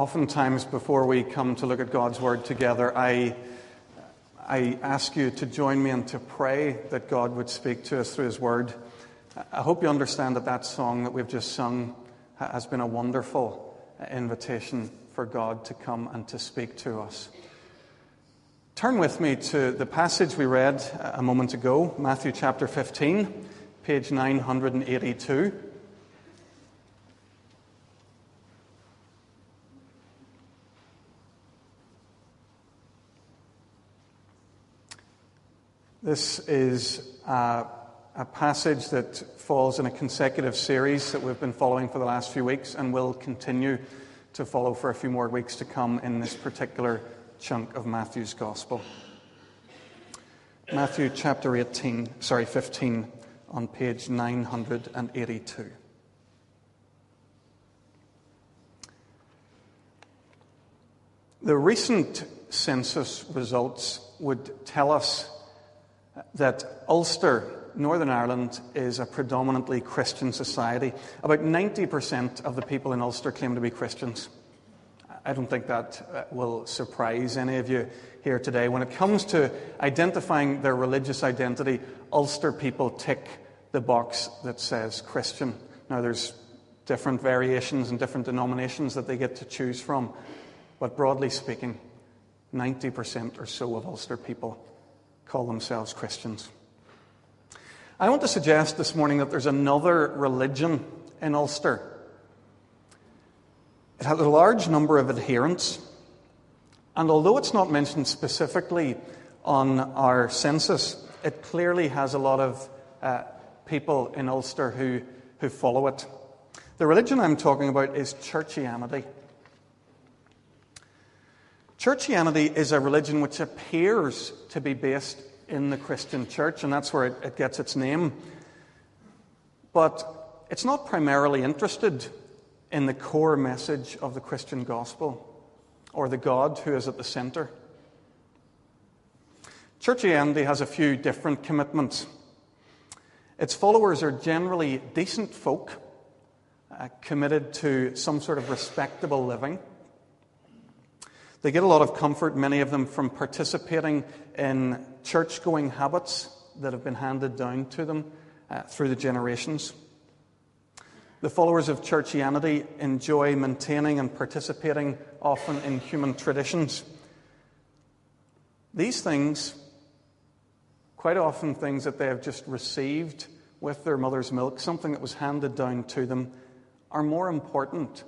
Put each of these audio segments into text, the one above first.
oftentimes, before we come to look at God's Word together, I, I ask you to join me and to pray that God would speak to us through His Word. I hope you understand that that song that we've just sung has been a wonderful invitation for God to come and to speak to us. Turn with me to the passage we read a moment ago, Matthew chapter 15, page 982. This is a, a, passage that falls in a consecutive series that we've been following for the last few weeks and will continue to follow for a few more weeks to come in this particular chunk of Matthew's Gospel. Matthew chapter 18, sorry, 15, on page 982. The recent census results would tell us that Ulster, Northern Ireland, is a predominantly Christian society. About 90% of the people in Ulster claim to be Christians. I don't think that uh, will surprise any of you here today. When it comes to identifying their religious identity, Ulster people tick the box that says Christian. Now, there's different variations and different denominations that they get to choose from, but broadly speaking, 90% or so of Ulster people call themselves Christians. I want to suggest this morning that there's another religion in Ulster. It has a large number of adherents, and although it's not mentioned specifically on our census, it clearly has a lot of uh, people in Ulster who, who follow it. The religion I'm talking about is Churchianity. Churchianity is a religion which appears to be based in the Christian church, and that's where it, it gets its name. But it's not primarily interested in the core message of the Christian gospel or the God who is at the center. Churchianity has a few different commitments. Its followers are generally decent folk, uh, committed to some sort of respectable living. They get a lot of comfort, many of them, from participating in church going habits that have been handed down to them uh, through the generations. The followers of churchianity enjoy maintaining and participating often in human traditions. These things, quite often things that they have just received with their mother's milk, something that was handed down to them, are more important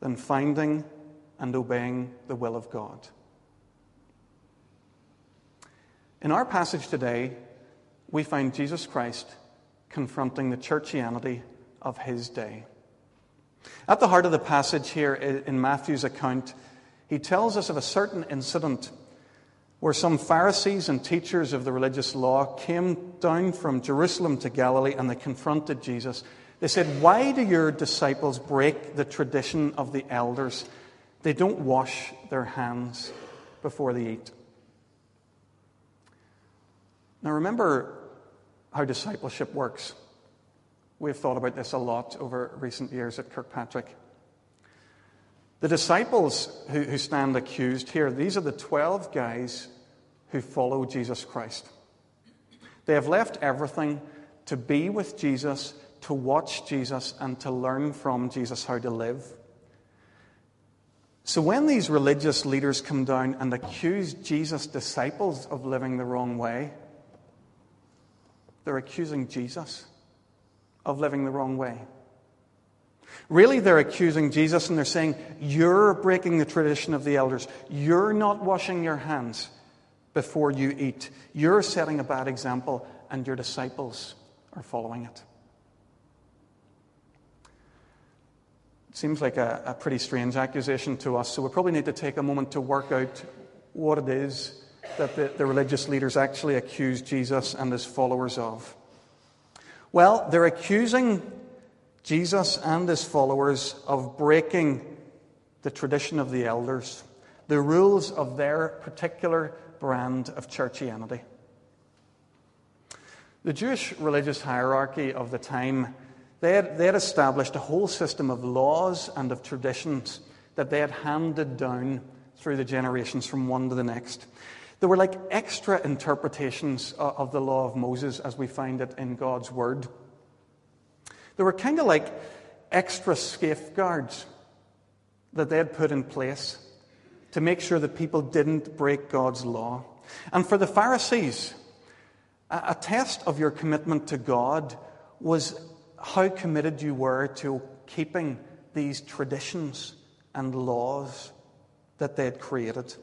than finding and obeying the will of God. In our passage today, we find Jesus Christ confronting the churchianity of his day. At the heart of the passage here in Matthew's account, he tells us of a certain incident where some Pharisees and teachers of the religious law came down from Jerusalem to Galilee and they confronted Jesus. They said, Why do your disciples break the tradition of the elders? They don't wash their hands before they eat. Now, remember how discipleship works. We've thought about this a lot over recent years at Kirkpatrick. The disciples who, who stand accused here, these are the 12 guys who follow Jesus Christ. They have left everything to be with Jesus, to watch Jesus, and to learn from Jesus how to live. So when these religious leaders come down and accuse Jesus' disciples of living the wrong way, they're accusing Jesus of living the wrong way. Really, they're accusing Jesus and they're saying, You're breaking the tradition of the elders. You're not washing your hands before you eat. You're setting a bad example, and your disciples are following it. Seems like a, a pretty strange accusation to us, so we probably need to take a moment to work out what it is that the, the religious leaders actually accuse Jesus and his followers of. Well, they're accusing Jesus and his followers of breaking the tradition of the elders, the rules of their particular brand of churchianity. The Jewish religious hierarchy of the time They had, they had established a whole system of laws and of traditions that they had handed down through the generations from one to the next. They were like extra interpretations of the law of Moses as we find it in God's Word. They were kind of like extra safeguards that they had put in place to make sure that people didn't break God's law. And for the Pharisees, a test of your commitment to God was how committed you were to keeping these traditions and laws that they had created.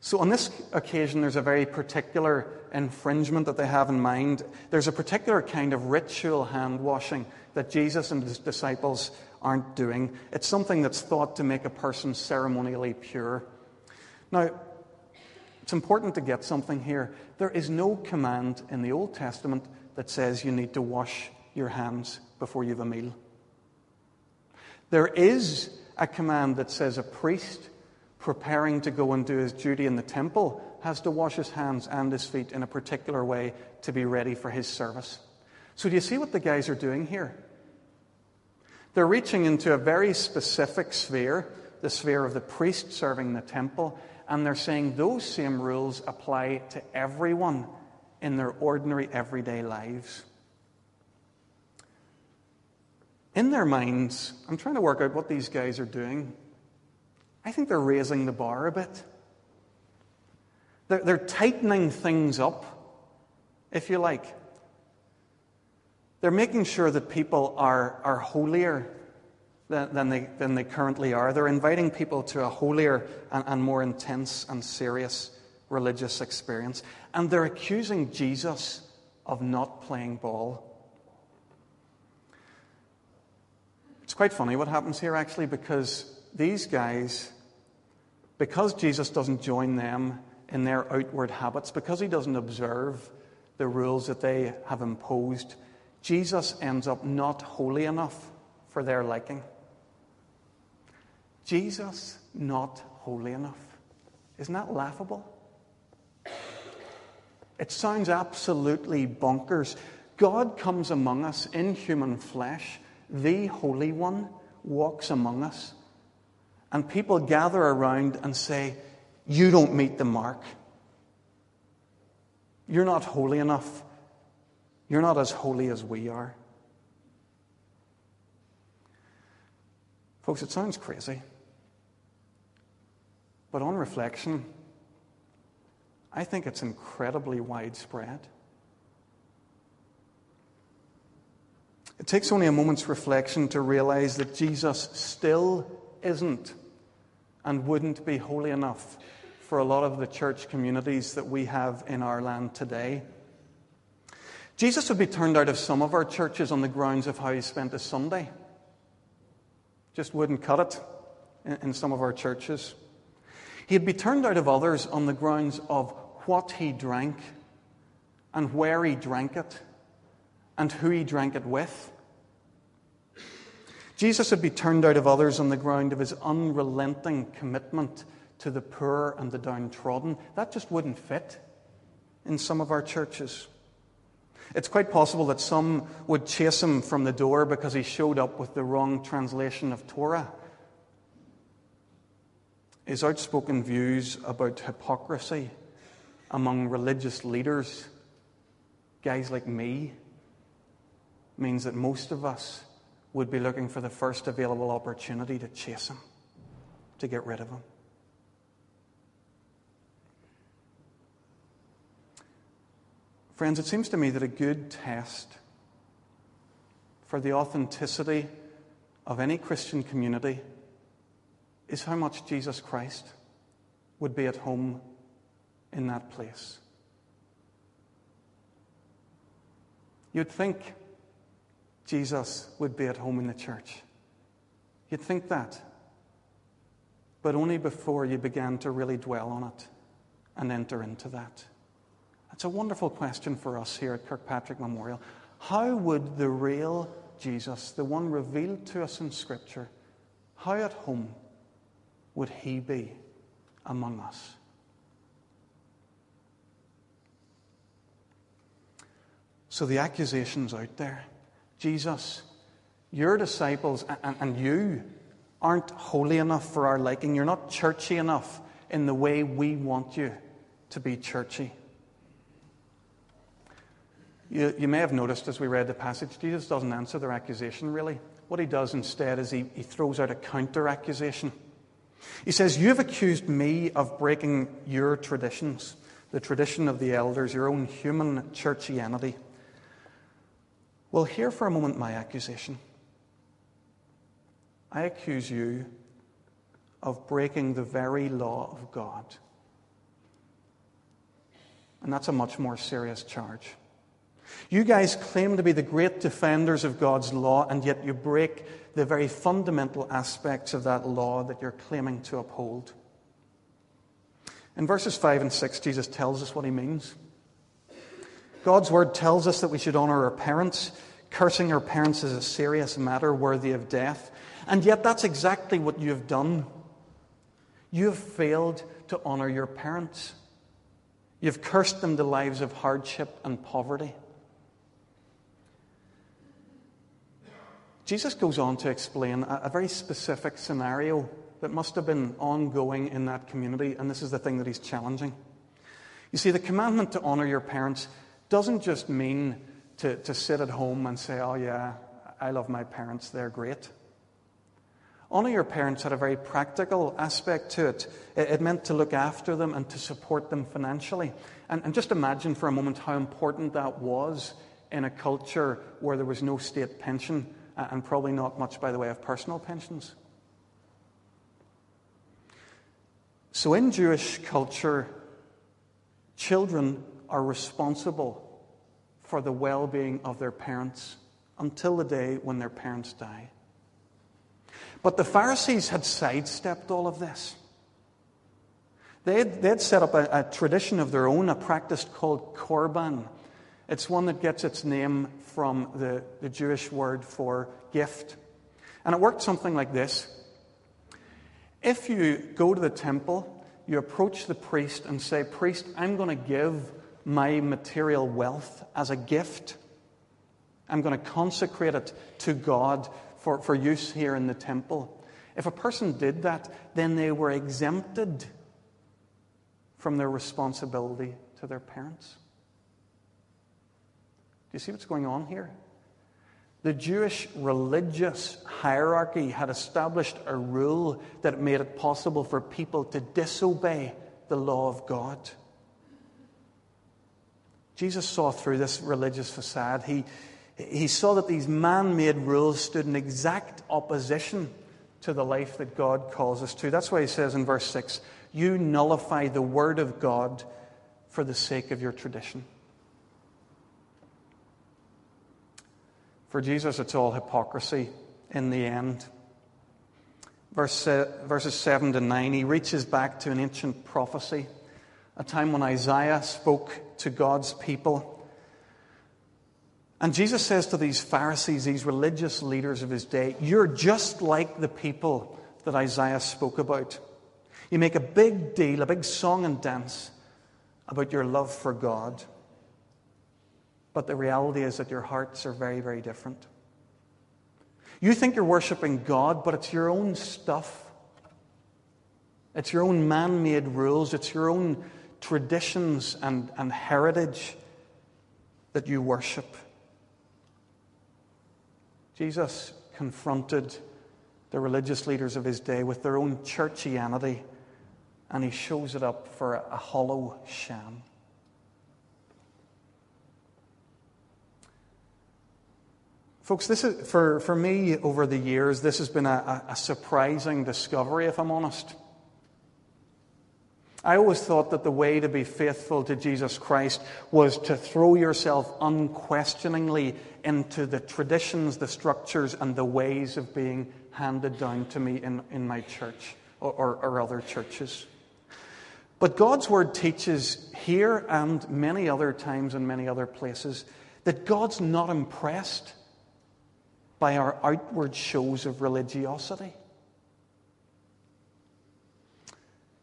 So, on this occasion, there's a very particular infringement that they have in mind. There's a particular kind of ritual hand washing that Jesus and his disciples aren't doing. It's something that's thought to make a person ceremonially pure. Now, it's important to get something here. There is no command in the Old Testament that says you need to wash your hands before you have a meal. There is a command that says a priest preparing to go and do his duty in the temple has to wash his hands and his feet in a particular way to be ready for his service. So, do you see what the guys are doing here? They're reaching into a very specific sphere, the sphere of the priest serving the temple, and they're saying those same rules apply to everyone in their ordinary everyday lives. In their minds, I'm trying to work out what these guys are doing. I think they're raising the bar a bit. They're, they're tightening things up, if you like. They're making sure that people are, are holier than, than, they, than they currently are. They're inviting people to a holier and, and more intense and serious religious experience. And they're accusing Jesus of not playing ball. Quite funny what happens here, actually, because these guys, because Jesus doesn't join them in their outward habits, because he doesn't observe the rules that they have imposed, Jesus ends up not holy enough for their liking. Jesus not holy enough. Isn't that laughable? It sounds absolutely bonkers. God comes among us in human flesh the Holy One walks among us. And people gather around and say, You don't meet the mark. You're not holy enough. You're not as holy as we are. Folks, it sounds crazy. But on reflection, I think it's incredibly widespread. It takes only a moment's reflection to realize that Jesus still isn't and wouldn't be holy enough for a lot of the church communities that we have in our land today. Jesus would be turned out of some of our churches on the grounds of how he spent his Sunday. Just wouldn't cut it in, some of our churches. He'd be turned out of others on the grounds of what he drank and where he drank it and who he drank it with. Jesus would be turned out of others on the ground of his unrelenting commitment to the poor and the downtrodden. That just wouldn't fit in some of our churches. It's quite possible that some would chase him from the door because he showed up with the wrong translation of Torah. His outspoken views about hypocrisy among religious leaders, guys like me, means that most of us would be looking for the first available opportunity to chase him, to get rid of him. Friends, it seems to me that a good test for the authenticity of any Christian community is how much Jesus Christ would be at home in that place. You'd think Jesus would be at home in the church. You'd think that. But only before you began to really dwell on it and enter into that. That's a wonderful question for us here at Kirkpatrick Memorial. How would the real Jesus, the one revealed to us in Scripture, how at home would he be among us? So the accusation's out there. Jesus, your disciples and, and you aren't holy enough for our liking. You're not churchy enough in the way we want you to be churchy. You, you, may have noticed as we read the passage, Jesus doesn't answer their accusation really. What he does instead is he, he throws out a counter accusation. He says, You have accused me of breaking your traditions, the tradition of the elders, your own human churchianity. Well, hear for a moment my accusation. I accuse you of breaking the very law of God. And that's a much more serious charge. You guys claim to be the great defenders of God's law, and yet you break the very fundamental aspects of that law that you're claiming to uphold. In verses 5 and 6, Jesus tells us what he means. God's word tells us that we should honor our parents. Cursing our parents is a serious matter worthy of death. And yet, that's exactly what you have done. You have failed to honor your parents. You've cursed them to lives of hardship and poverty. Jesus goes on to explain a, a, very specific scenario that must have been ongoing in that community, and this is the thing that he's challenging. You see, the commandment to honor your parents doesn't just mean to, to sit at home and say, Oh, yeah, I love my parents, they're great. Honor your parents had a very practical aspect to it. It meant to look after them and to support them financially. And, and just imagine for a moment how important that was in a culture where there was no state pension and probably not much by the way of personal pensions. So, in Jewish culture, children are responsible for the well being of their parents until the day when their parents die. But the Pharisees had sidestepped all of this. They had, they had set up a, a tradition of their own, a practice called korban. It's one that gets its name from the, the Jewish word for gift. And it worked something like this If you go to the temple, you approach the priest and say, Priest, I'm going to give my material wealth as a gift. I'm going to consecrate it to God for, for use here in the temple. If a person did that, then they were exempted from their responsibility to their parents. Do you see what's going on here? The Jewish religious hierarchy had established a rule that made it possible for people to disobey the law of God. Jesus saw through this religious facade. He, he saw that these man made rules stood in exact opposition to the life that God calls us to. That's why he says in verse 6 You nullify the word of God for the sake of your tradition. For Jesus, it's all hypocrisy in the end. Verse, uh, verses 7 to 9, he reaches back to an ancient prophecy, a time when Isaiah spoke to God's people. And Jesus says to these Pharisees, these religious leaders of his day, You're just like the people that Isaiah spoke about. You make a big deal, a big song and dance about your love for God. But the reality is that your hearts are very, very different. You think you're worshiping God, but it's your own stuff. It's your own man made rules, it's your own traditions and, and heritage that you worship. Jesus confronted the religious leaders of his day with their own churchianity, and he shows it up for a, a hollow sham. Folks, this is, for, for me over the years, this has been a, a surprising discovery, if I'm honest. I always thought that the way to be faithful to Jesus Christ was to throw yourself unquestioningly into the traditions, the structures, and the ways of being handed down to me in, in my church or, or, or other churches. But God's Word teaches here and many other times in many other places that God's not impressed by our outward shows of religiosity.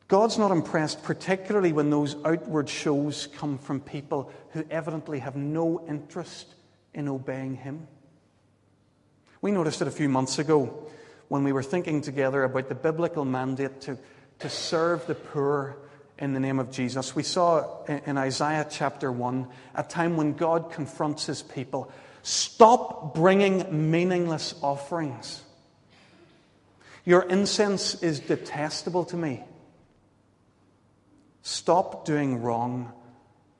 God's not impressed, particularly when those outward shows come from people who evidently have no interest in obeying Him. We noticed it a few months ago when we were thinking together about the biblical mandate to, to serve the poor in the name of Jesus. We saw in Isaiah chapter 1 a time when God confronts his people stop bringing meaningless offerings. Your incense is detestable to me. Stop doing wrong,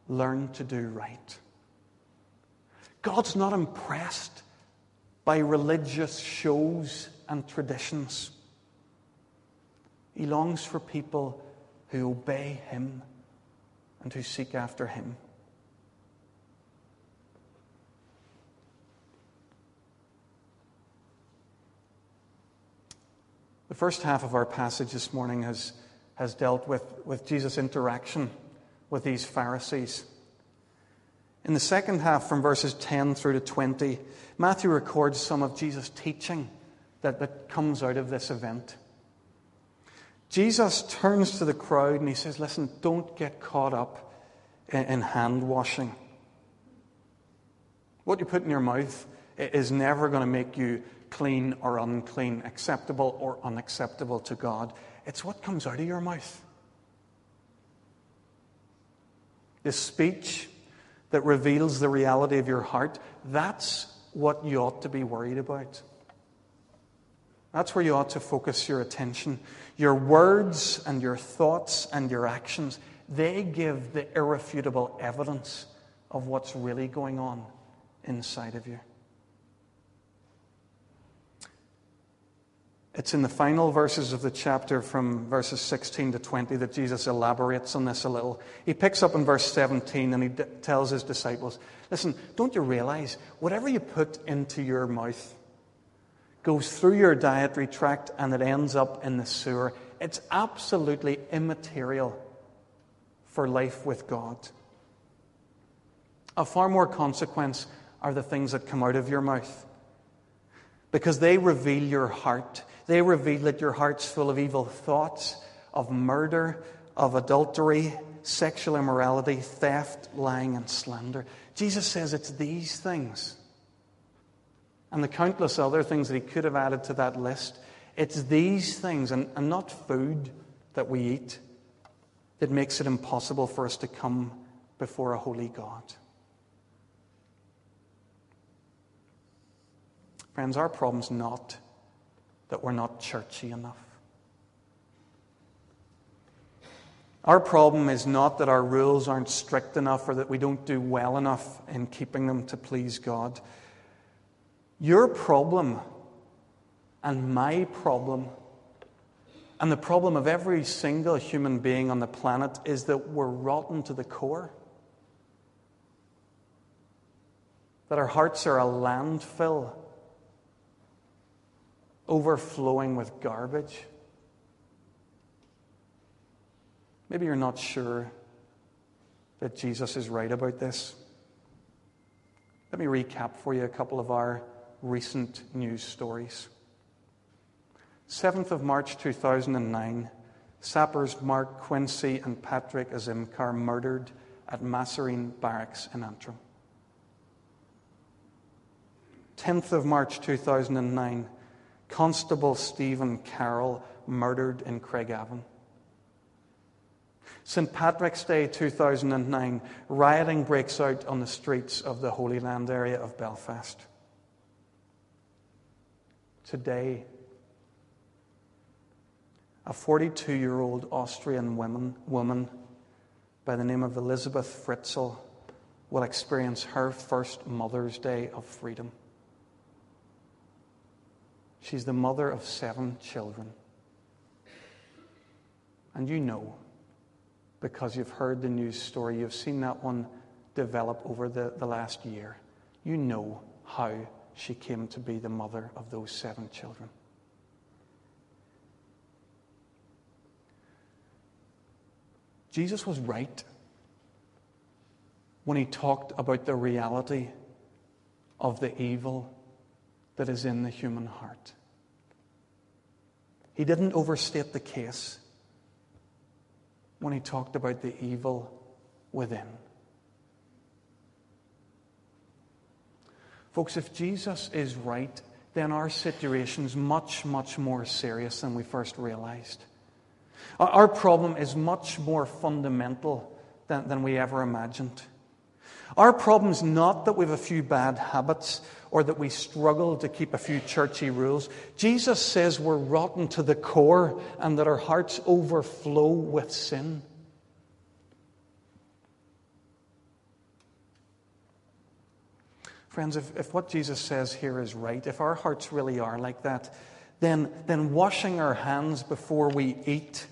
learn to do right. God's not impressed by religious shows and traditions. He longs for people who obey Him and who seek after Him. The first half of our passage this morning has, has dealt with, with Jesus' interaction with these Pharisees. In the second half, from verses 10 through to 20, Matthew records some of Jesus' teaching that, that comes out of this event. Jesus turns to the crowd and he says, Listen, don't get caught up in, in hand washing. What you put in your mouth is never going to make you clean or unclean, acceptable or unacceptable to God. It's what comes out of your mouth. The speech that reveals the reality of your heart, that's what you ought to be worried about. That's where you ought to focus your attention. Your words and your thoughts and your actions, they give the irrefutable evidence of what's really going on inside of you. It's in the final verses of the chapter from verses 16 to 20 that Jesus elaborates on this a little. He picks up in verse 17 and he d- tells his disciples, Listen, don't you realize whatever you put into your mouth goes through your dietary tract and it ends up in the sewer? It's absolutely immaterial for life with God. Of far more consequence are the things that come out of your mouth because they reveal your heart. They reveal that your heart's full of evil thoughts, of murder, of adultery, sexual immorality, theft, lying, and slander. Jesus says it's these things. And the countless other things that he could have added to that list. It's these things, and, and not food that we eat, that makes it impossible for us to come before a holy God. Friends, our problem's not that we're not churchy enough. Our problem is not that our rules aren't strict enough or that we don't do well enough in keeping them to please God. Your problem and my problem and the problem of every single human being on the planet is that we're rotten to the core. That our hearts are a landfill overflowing with garbage. Maybe you're not sure that Jesus is right about this. Let me recap for you a couple of our recent news stories. 7th of March 2009, sappers Mark Quinsey and Patrick Azimkar murdered at Massereene Barracks in Antrim. 10th of March 2009, Constable Stephen Carroll murdered in Craigavon. St. Patrick's Day 2009, rioting breaks out on the streets of the Holy Land area of Belfast. Today, a 42 year old Austrian woman, woman by the name of Elisabeth Fritzl will experience her first Mother's Day of freedom. She's the mother of seven children. And you know, because you've heard the news story, you've seen that one develop over the, the last year. You know how she came to be the mother of those seven children. Jesus was right when he talked about the reality of the evil that is in the human heart. He didn't overstate the case when he talked about the evil within. Folks, if Jesus is right, then our situation's much, much more serious than we first realized. Our problem is much more fundamental than, than we ever imagined. Our problem is not that we have a few bad habits or that we struggle to keep a few churchy rules. Jesus says we're rotten to the core and that our hearts overflow with sin. Friends, if, if what Jesus says here is right, if our hearts really are like that, then, then washing our hands before we eat,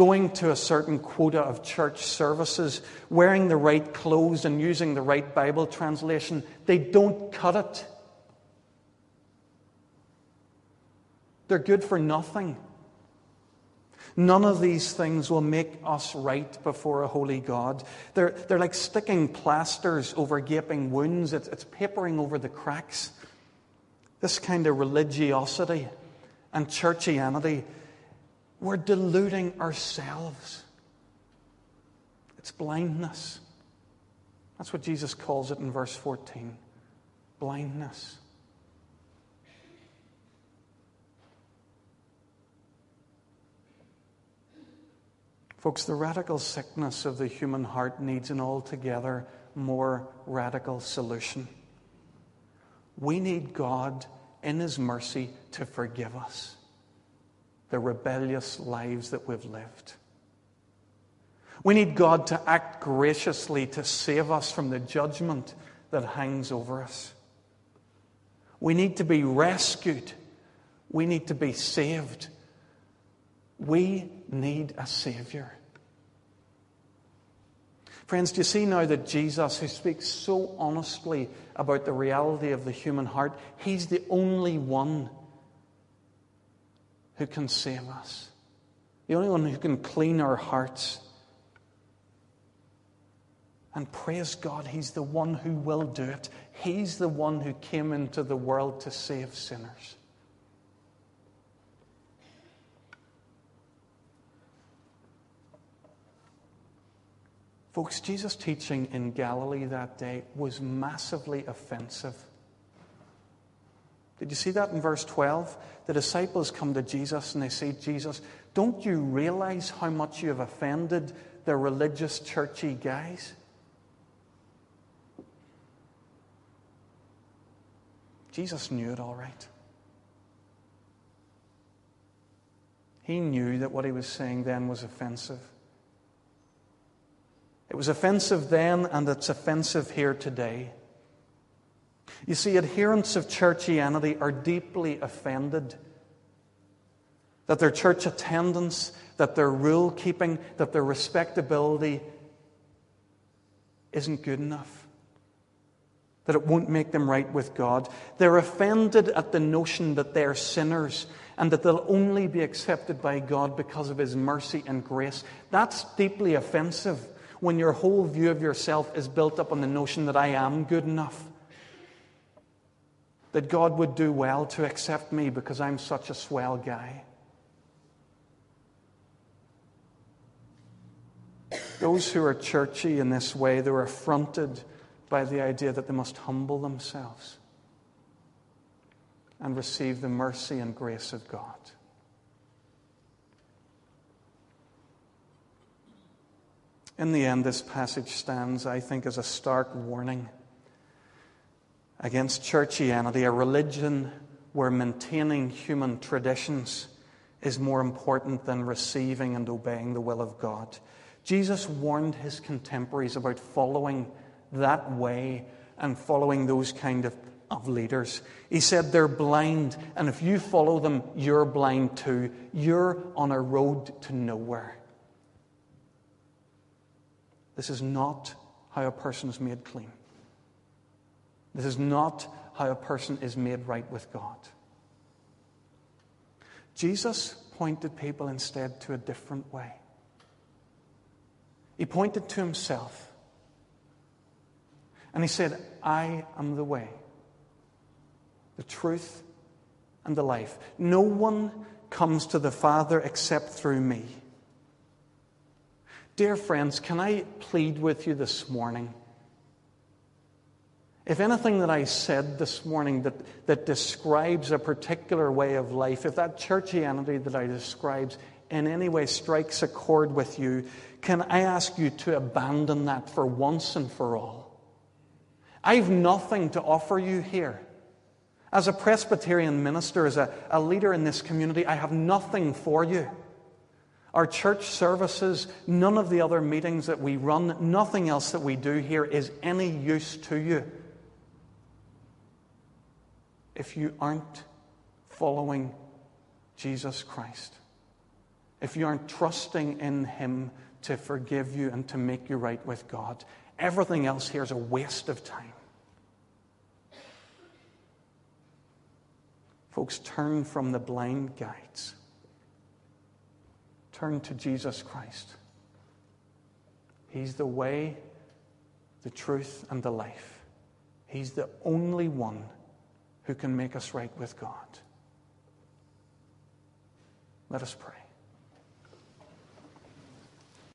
going to a certain quota of church services, wearing the right clothes, and using the right Bible translation, they don't cut it. They're good for nothing. None of these things will make us right before a holy God. They're, they're like sticking plasters over gaping wounds, it's, it's papering over the cracks. This kind of religiosity and churchianity, we're deluding ourselves. It's blindness. That's what Jesus calls it in verse 14 blindness. Folks, the radical sickness of the human heart needs an altogether more radical solution. We need God in His mercy to forgive us the rebellious lives that we've lived. We need God to act graciously to save us from the judgment that hangs over us. We need to be rescued. We need to be saved we need a Savior. Friends, do you see now that Jesus, who speaks so honestly about the reality of the human heart, He's the only one who can save us, the only one who can clean our hearts. And praise God, He's the one who will do it. He's the one who came into the world to save sinners. Folks, Jesus' teaching in Galilee that day was massively offensive. Did you see that in verse 12? The disciples come to Jesus and they say, Jesus, don't you realize how much you have offended the religious, churchy guys? Jesus knew it all right. He knew that what he was saying then was offensive. It was offensive then, and it's offensive here today. You see, adherents of churchianity are deeply offended that their church attendance, that their rule keeping, that their respectability isn't good enough, that it won't make them right with God. They're offended at the notion that they're sinners and that they'll only be accepted by God because of His mercy and grace. That's deeply offensive when your whole view of yourself is built up on the notion that I am good enough. That God would do well to accept me because I'm such a swell guy. Those who are churchy in this way, they're affronted by the idea that they must humble themselves and receive the mercy and grace of God. In the end, this passage stands, I think, as a stark warning against churchianity, a religion where maintaining human traditions is more important than receiving and obeying the will of God. Jesus warned his contemporaries about following that way and following those kind of, of leaders. He said they're blind, and if you follow them, you're blind too. You're on a road to nowhere. This is not how a person is made clean. This is not how a person is made right with God. Jesus pointed people instead to a different way. He pointed to himself. And he said, I am the way, the truth, and the life. No one comes to the Father except through me. Dear friends, can I plead with you this morning? If anything that I said this morning that, that describes a particular way of life, if that churchianity that I describes in any way strikes a chord with you, can I ask you to abandon that for once and for all? I've nothing to offer you here. As a Presbyterian minister, as a, a leader in this community, I have nothing for you. Our church services, none of the other meetings that we run, nothing else that we do here is any use to you if you aren't following Jesus Christ. If you aren't trusting in Him to forgive you and to make you right with God, everything else here is a waste of time. Folks, turn from the blind guides. Turn to Jesus Christ. He's the way, the truth, and the life. He's the only one who can make us right with God. Let us pray.